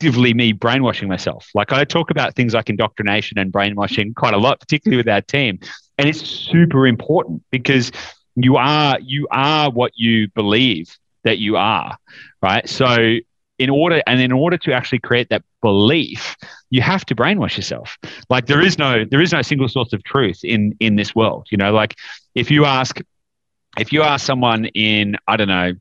actively me brainwashing myself. Like I talk about things like indoctrination and brainwashing quite a lot, particularly with our team. And it's super important because you are you are what you believe that you are right? So in order and in order to actually create that belief you have to brainwash yourself. Like there is no there is no single source of truth in in this world you know? Like if you ask if you ask someone in i don't know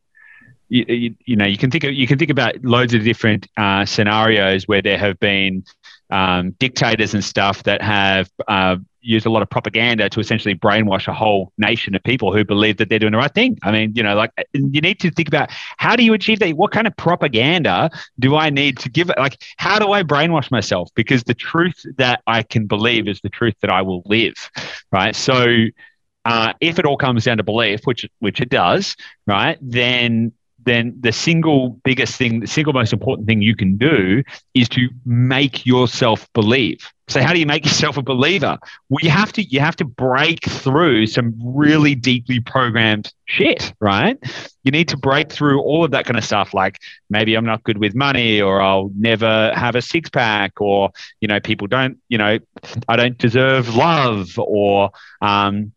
you, you, know you can think of, you can think about loads of different uh, scenarios where there have been um, dictators and stuff that have uh, used a lot of propaganda to essentially brainwash a whole nation of people who believe that they're doing the right thing. I mean, you know, like you need to think about how do you achieve that? What kind of propaganda do I need to give? Like, how do I brainwash myself? Because the truth that I can believe is the truth that I will live, right? So, uh, if it all comes down to belief, which which it does, right? Then then the single biggest thing, the single most important thing you can do is to make yourself believe. So how do you make [LAUGHS] yourself a believer? Well, you have to you have to break through some really deeply programmed shit, right? You need to break through all of that kind of stuff, like maybe I'm not good with money, or I'll never have a six pack, or you know, people don't, you know, I don't deserve love, or um,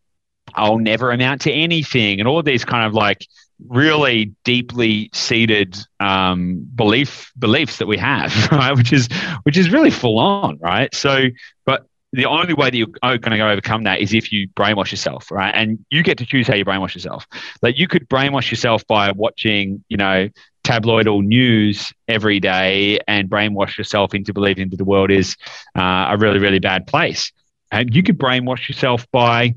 I'll never amount to anything, and all these kind of like really deeply seated um, belief beliefs that we have, [LAUGHS] right? Which is which is really full on, right? So, but the only way that you're going to overcome that is if you brainwash yourself, right? And you get to choose how you brainwash yourself. Like you could brainwash yourself by watching, you know, tabloidal news every day and brainwash yourself into believing that the world is uh, a really, really bad place. And you could brainwash yourself by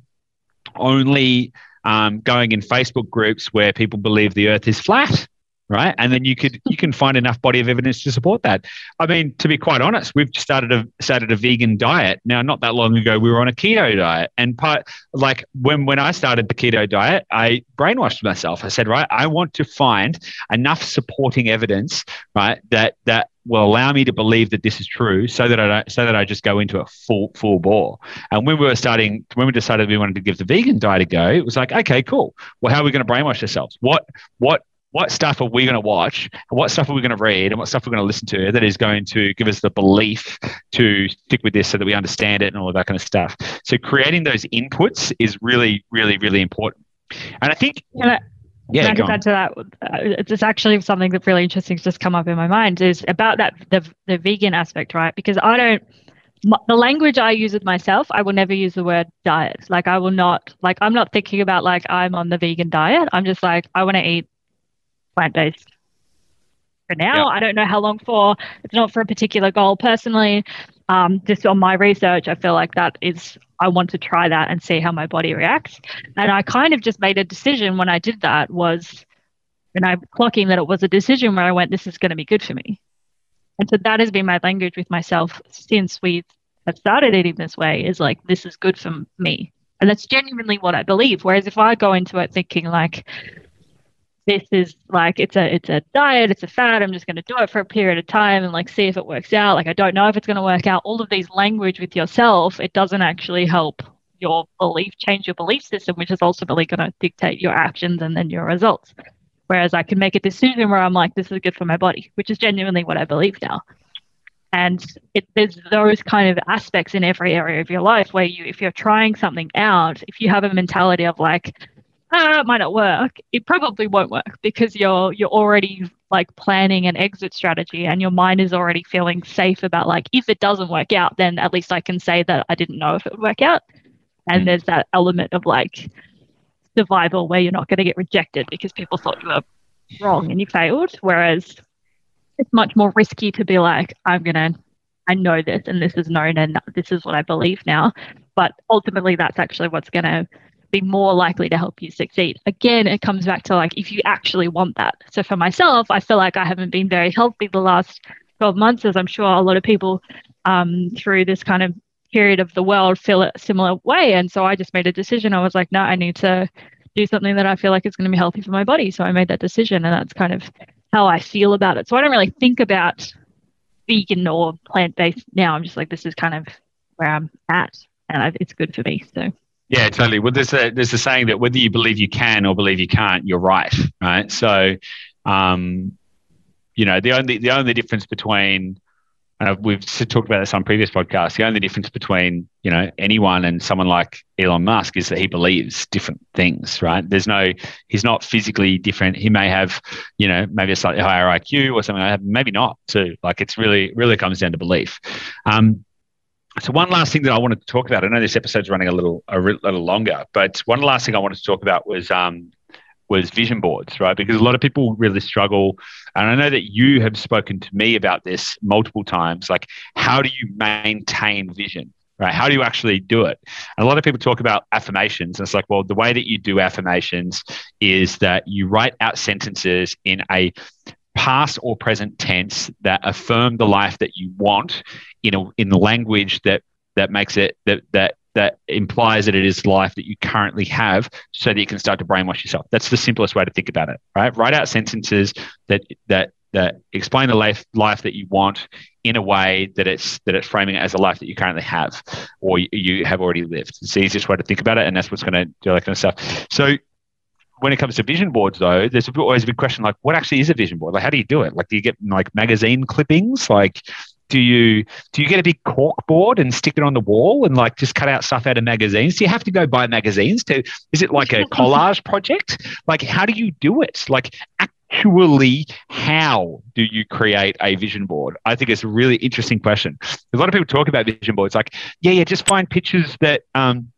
only um, going in Facebook groups where people believe the Earth is flat, right? And then you could you can find enough body of evidence to support that. I mean, to be quite honest, we've started a started a vegan diet now. Not that long ago, we were on a keto diet, and part like when when I started the keto diet, I brainwashed myself. I said, right, I want to find enough supporting evidence, right, that that will allow me to believe that this is true so that I don't, so that I just go into a full full bore. And when we were starting, when we decided we wanted to give the vegan diet a go, it was like, okay, cool. Well, how are we going to brainwash ourselves? What what what stuff are we going to watch? and What stuff are we going to read? And what stuff we're we going to listen to that is going to give us the belief to stick with this so that we understand it and all of that kind of stuff. So creating those inputs is really, really, really important. And I think. Yeah, Can I add to that? Uh, it's actually something that's really interesting just come up in my mind is about that the the vegan aspect, right? Because I don't the language I use with myself, I will never use the word diet. Like I will not like I'm not thinking about like I'm on the vegan diet. I'm just like I want to eat plant based for now. Yeah. I don't know how long for. It's not for a particular goal personally. Um, just on my research, I feel like that is I want to try that and see how my body reacts. And I kind of just made a decision when I did that was, and I'm clocking that it was a decision where I went, this is going to be good for me. And so that has been my language with myself since we have started eating this way is like, this is good for me. And that's genuinely what I believe. Whereas if I go into it thinking like, this is like it's a it's a diet, it's a fad. I'm just going to do it for a period of time and like see if it works out. Like I don't know if it's going to work out. All of these language with yourself, it doesn't actually help your belief change your belief system, which is ultimately going to dictate your actions and then your results. Whereas I can make a decision where I'm like, this is good for my body, which is genuinely what I believe now. And it, there's those kind of aspects in every area of your life where you, if you're trying something out, if you have a mentality of like, ah, it might not work, it probably won't work because you're you're already like planning an exit strategy and your mind is already feeling safe about like if it doesn't work out, then at least I can say that I didn't know if it would work out. And mm. there's that element of like survival where you're not going to get rejected because people thought you were wrong and you failed. Whereas it's much more risky to be like, I'm gonna I know this and this is known and this is what I believe now. But ultimately that's actually what's gonna be more likely to help you succeed. Again, it comes back to like if you actually want that. So for myself, I feel like I haven't been very healthy the last 12 months, as I'm sure a lot of people um, through this kind of period of the world feel a similar way. And so I just made a decision. I was like, no, I need to do something that I feel like is going to be healthy for my body. So I made that decision, and that's kind of how I feel about it. So I don't really think about vegan or plant based now. I'm just like, this is kind of where I'm at, and I've, it's good for me. So. Yeah, totally. Well, there's a there's a saying that whether you believe you can or believe you can't, you're right, right? So, um, you know, the only the only difference between uh, we've talked about this on previous podcasts. The only difference between you know anyone and someone like Elon Musk is that he believes different things, right? There's no, he's not physically different. He may have, you know, maybe a slightly higher IQ or something like that. Maybe not too. Like it's really, really comes down to belief. Um, so one last thing that I wanted to talk about. I know this episode's running a little, a little longer, but one last thing I wanted to talk about was um, was vision boards, right? Because a lot of people really struggle. And I know that you have spoken to me about this multiple times. Like, how do you maintain vision? Right? How do you actually do it? And a lot of people talk about affirmations. And it's like, well, the way that you do affirmations is that you write out sentences in a past or present tense that affirm the life that you want in a, in the language that that makes it that that that implies that it is life that you currently have so that you can start to brainwash yourself. That's the simplest way to think about it, right? Write out sentences that that that explain the life life that you want in a way that it's that it's framing it as a life that you currently have or you have already lived. It's the easiest way to think about it, and that's what's going to do that kind of stuff. So when it comes to vision boards, though, there's always a big question like, what actually is a vision board? Like, how do you do it? Like, do you get like magazine clippings? Like, do you do you get a big cork board and stick it on the wall and like just cut out stuff out of magazines? Do you have to go buy magazines to? Is it like a [LAUGHS] collage project? Like, how do you do it? Like, actually, how do you create a vision board? I think it's a really interesting question. A lot of people talk about vision boards, like, yeah, yeah, just find pictures that um,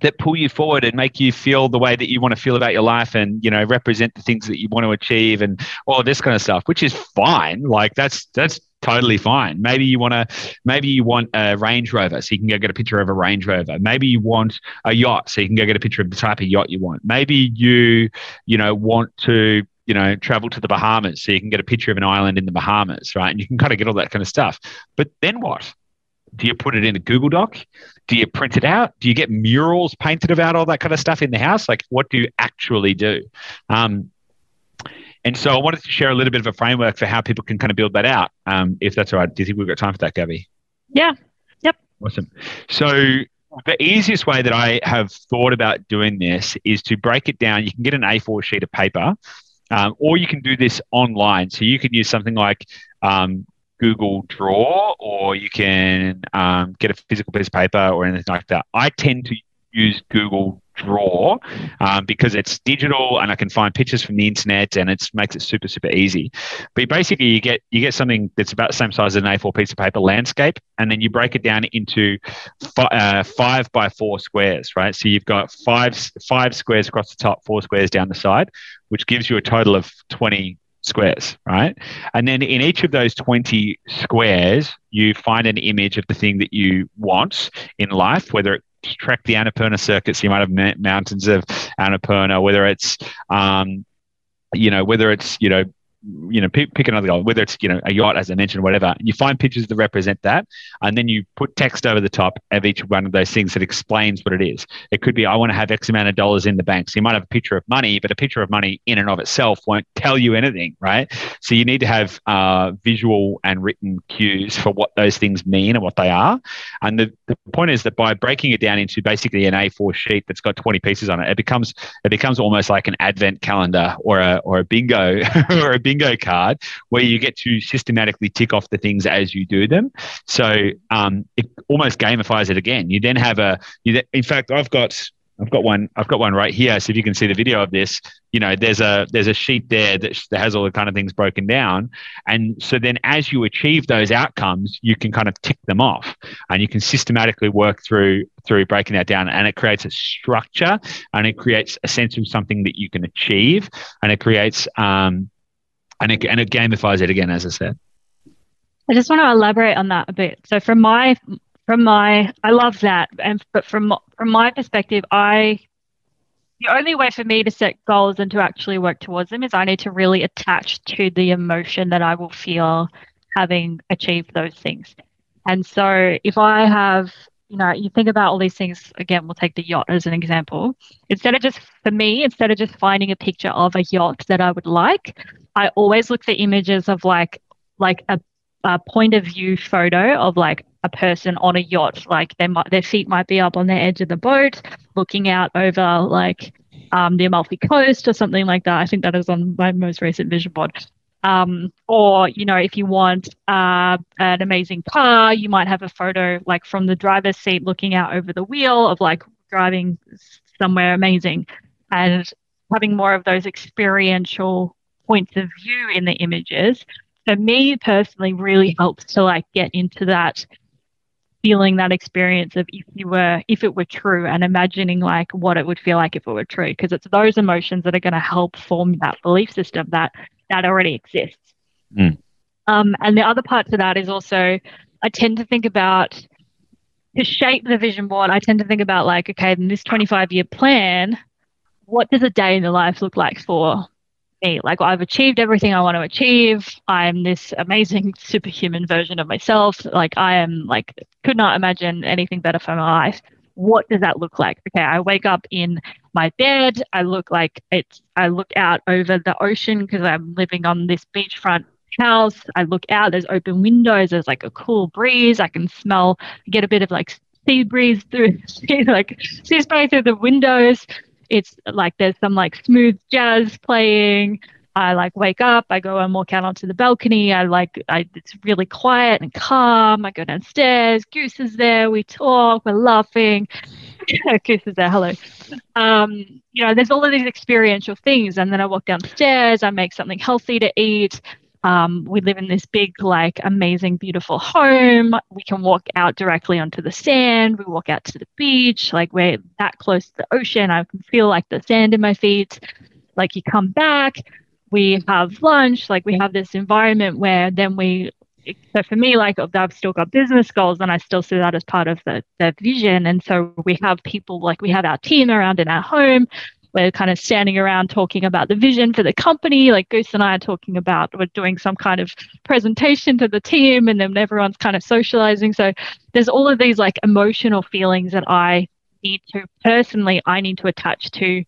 that pull you forward and make you feel the way that you want to feel about your life and you know represent the things that you want to achieve and all this kind of stuff which is fine. Like that's that's totally fine. Maybe you want to maybe you want a range rover so you can go get a picture of a range rover. Maybe you want a yacht so you can go get a picture of the type of yacht you want. Maybe you you know want to you know travel to the bahamas so you can get a picture of an island in the bahamas right? And you can kind of get all that kind of stuff. But then what? Do you put it in a Google Doc? Do you print it out? Do you get murals painted about all that kind of stuff in the house? Like, what do you actually do? Um, and so I wanted to share a little bit of a framework for how people can kind of build that out. Um, if that's all right. Do you think we've got time for that, Gabby? Yeah. Yep. Awesome. So the easiest way that I have thought about doing this is to break it down. You can get an A4 sheet of paper, um, or you can do this online. So you can use something like um, Google Draw, or you can um, get a physical piece of paper or anything like that. I tend to use Google Draw um, because it's digital and I can find pictures from the internet and it makes it super super easy. But basically, you get you get something that's about the same size as an A4 piece of paper landscape, and then you break it down into fi- uh, five by four squares, right? So you've got five five squares across the top, four squares down the side, which gives you a total of twenty squares, right? And then in each of those 20 squares, you find an image of the thing that you want in life, whether it's track the Annapurna circuits, you might have mountains of Annapurna, whether it's, um, you know, whether it's, you know, you know, pick, pick another guy, whether it's, you know, a yacht, as I mentioned, whatever. You find pictures that represent that. And then you put text over the top of each one of those things that explains what it is. It could be, I want to have X amount of dollars in the bank. So you might have a picture of money, but a picture of money in and of itself won't tell you anything, right? So you need to have uh, visual and written cues for what those things mean and what they are. And the, the point is that by breaking it down into basically an A4 sheet that's got 20 pieces on it, it becomes it becomes almost like an advent calendar or a or a bingo [LAUGHS] or a bingo card where you get to systematically tick off the things as you do them. So um, it almost gamifies it again. You then have a, you, in fact, I've got I've got one. I've got one right here. So if you can see the video of this, you know, there's a there's a sheet there that, that has all the kind of things broken down, and so then as you achieve those outcomes, you can kind of tick them off, and you can systematically work through through breaking that down, and it creates a structure, and it creates a sense of something that you can achieve, and it creates um, and it, and it gamifies it again, as I said. I just want to elaborate on that a bit. So from my from my I love that, and but from from my perspective, I the only way for me to set goals and to actually work towards them is I need to really attach to the emotion that I will feel having achieved those things. And so if I have, you know, you think about all these things, again, we'll take the yacht as an example. Instead of just, for me, instead of just finding a picture of a yacht that I would like, I always look for images of like, like a, a point of view photo of like a person on a yacht. Like might, their feet might be up on the edge of the boat, looking out over like um, the Amalfi Coast or something like that. I think that is on my most recent vision board. Um, or, you know, if you want uh, an amazing car, you might have a photo like from the driver's seat looking out over the wheel of like driving somewhere amazing and having more of those experiential points of view in the images. For me personally, really helps to like get into that feeling that experience of if you were if it were true and imagining like what it would feel like if it were true because it's those emotions that are going to help form that belief system that that already exists mm. um, and the other part to that is also i tend to think about to shape the vision board i tend to think about like okay in this 25 year plan what does a day in the life look like for me. Like I've achieved everything I want to achieve. I'm this amazing [LAUGHS] superhuman version of myself. Like I am like could not imagine anything better for my life. What does that look like? Okay, I wake up in my bed. I look like it's I look out over the ocean because I'm living on this beachfront house. I look out, there's open windows, there's like a cool breeze. I can smell get a bit of like sea breeze through [LAUGHS] like sea spray through the windows it's like there's some like smooth jazz playing. I like wake up, I go and walk out onto the balcony. I like I it's really quiet and calm. I go downstairs, Goose is there, we talk, we're laughing. [LAUGHS] Goose is there, hello. Um, you know, there's all of these experiential things. And then I walk downstairs, I make something healthy to eat. Um, we live in this big, like, amazing, beautiful home. We can walk out directly onto the sand. We walk out to the beach. Like, we're that close to the ocean. I can feel like the sand in my feet. Like, you come back, we have lunch. Like, we have this environment where then we so for me, like I've still got business goals and I still see that as part of the, the vision. And so we have people like we have our team around in our home we're kind of standing around talking about the vision for the company. Like Goose and I are talking about, we're doing some kind of presentation to the team, and then everyone's kind of socializing. So there's all of these like emotional feelings that I need to personally, I need to attach to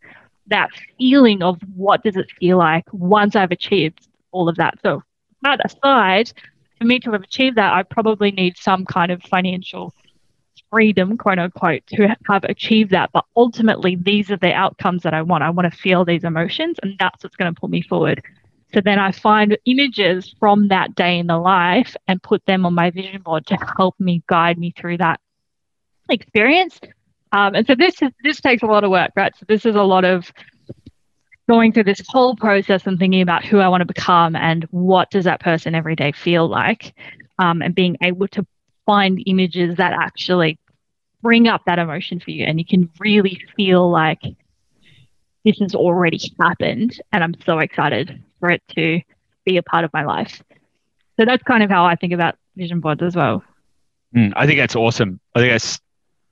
that feeling of what does it feel like once I've achieved all of that. So that aside, for me to have achieved that, I probably need some kind of financial freedom, quote unquote, to have achieved that. But ultimately, these are the outcomes that I want. I want to feel these emotions, and that's what's going to pull me forward. So then I find images from that day in the life and put them on my vision board to help me guide me through that experience. Um, and so this is this takes a lot of work, right? So this is a lot of going through this whole process and thinking about who I want to become and what does that person every day feel like, um, and being able to find images that actually bring up that emotion for you and you can really feel like this has already happened and I'm so excited for it to be a part of my life. So that's kind of how I think about vision boards as well. Mm, I think that's awesome. I think that's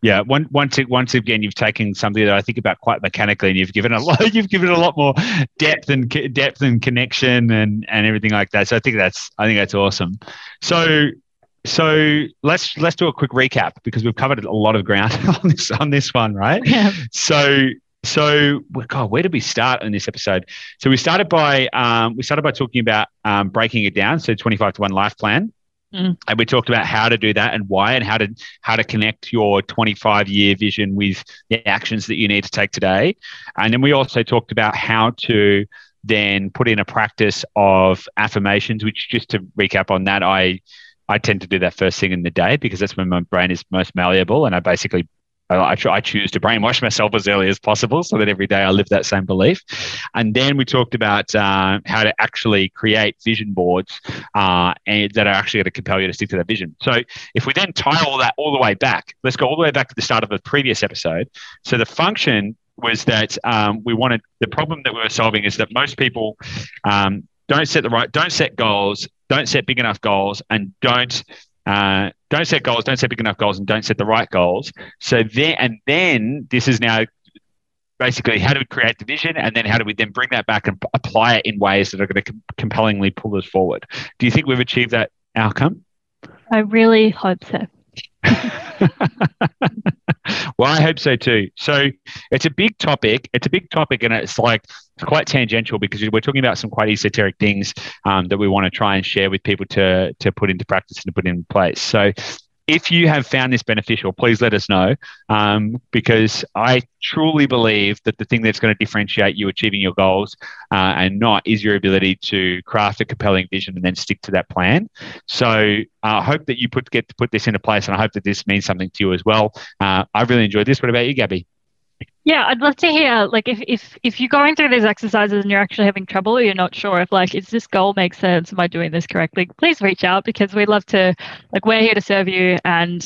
yeah. One, once once again, you've taken something that I think about quite mechanically, and you've given a [LAUGHS] lot. You've given a lot more depth and depth and connection and and everything like that. So I think that's I think that's awesome. So so let's let's do a quick recap because we've covered a lot of ground [LAUGHS] on this on this one, right? Yeah. So so God, where did we start in this episode? So we started by um, we started by talking about um, breaking it down. So twenty five to one life plan. Mm. And we talked about how to do that and why, and how to how to connect your 25 year vision with the actions that you need to take today. And then we also talked about how to then put in a practice of affirmations. Which, just to recap on that, I I tend to do that first thing in the day because that's when my brain is most malleable, and I basically I, I choose to brainwash myself as early as possible so that every day I live that same belief. And then we talked about uh, how to actually create vision boards uh, and that are actually going to compel you to stick to that vision. So if we then tie all that all the way back, let's go all the way back to the start of the previous episode. So the function was that um, we wanted the problem that we were solving is that most people um, don't set the right don't set goals don't set big enough goals and don't uh, don't set goals don't set big enough goals and don't set the right goals so then and then this is now basically how do we create the vision and then how do we then bring that back and p- apply it in ways that are going to com- compellingly pull us forward do you think we've achieved that outcome? I really hope so. [LAUGHS] [LAUGHS] well, I hope so too. So it's a big topic. It's a big topic, and it's like quite tangential because we're talking about some quite esoteric things um, that we want to try and share with people to to put into practice and to put in place. So if you have found this beneficial, please let us know um, because I truly believe that the thing that's going to differentiate you achieving your goals uh, and not is your ability to craft a compelling vision and then stick to that plan. So uh, I hope that you put get to put this into place, and I hope that this means something to you as well. Uh, I really enjoyed this. What about you, Gabby? Yeah, I'd love to hear like if if if you're going through these exercises and you're actually having trouble or you're not sure if like is this goal make sense? Am I doing this correctly? Please reach out because we'd love to like we're here to serve you and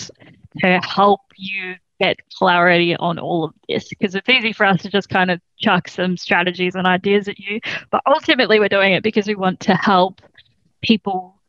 to help you get clarity on all of this because it's easy for us to just kind of chuck some strategies and ideas at you, but ultimately we're doing it because we want to help people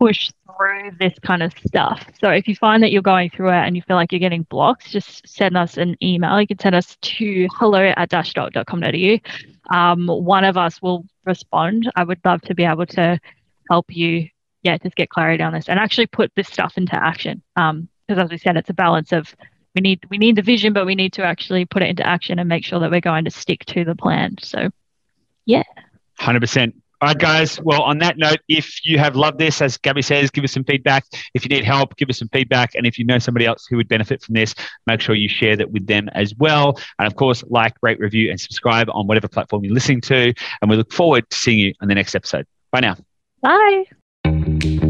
push through this kind of stuff. So if you find that you're going through it and you feel like you're getting blocks, just send us an email. You can send us to hello at dashdot.com.au. Um, one of us will respond. I would love to be able to help you, yeah, just get clarity on this and actually put this stuff into action. Um, because as we said, it's a balance of we need we need the vision, but we need to actually put it into action and make sure that we're going to stick to the plan. So yeah. 100%. All right, guys. Well, on that note, if you have loved this, as Gabby says, give us some feedback. If you need help, give us some feedback. And if you know somebody else who would benefit from this, make sure you share that with them as well. And of course, like, rate, review, and subscribe on whatever platform you're listening to. And we look forward to seeing you on the next episode. Bye now. Bye.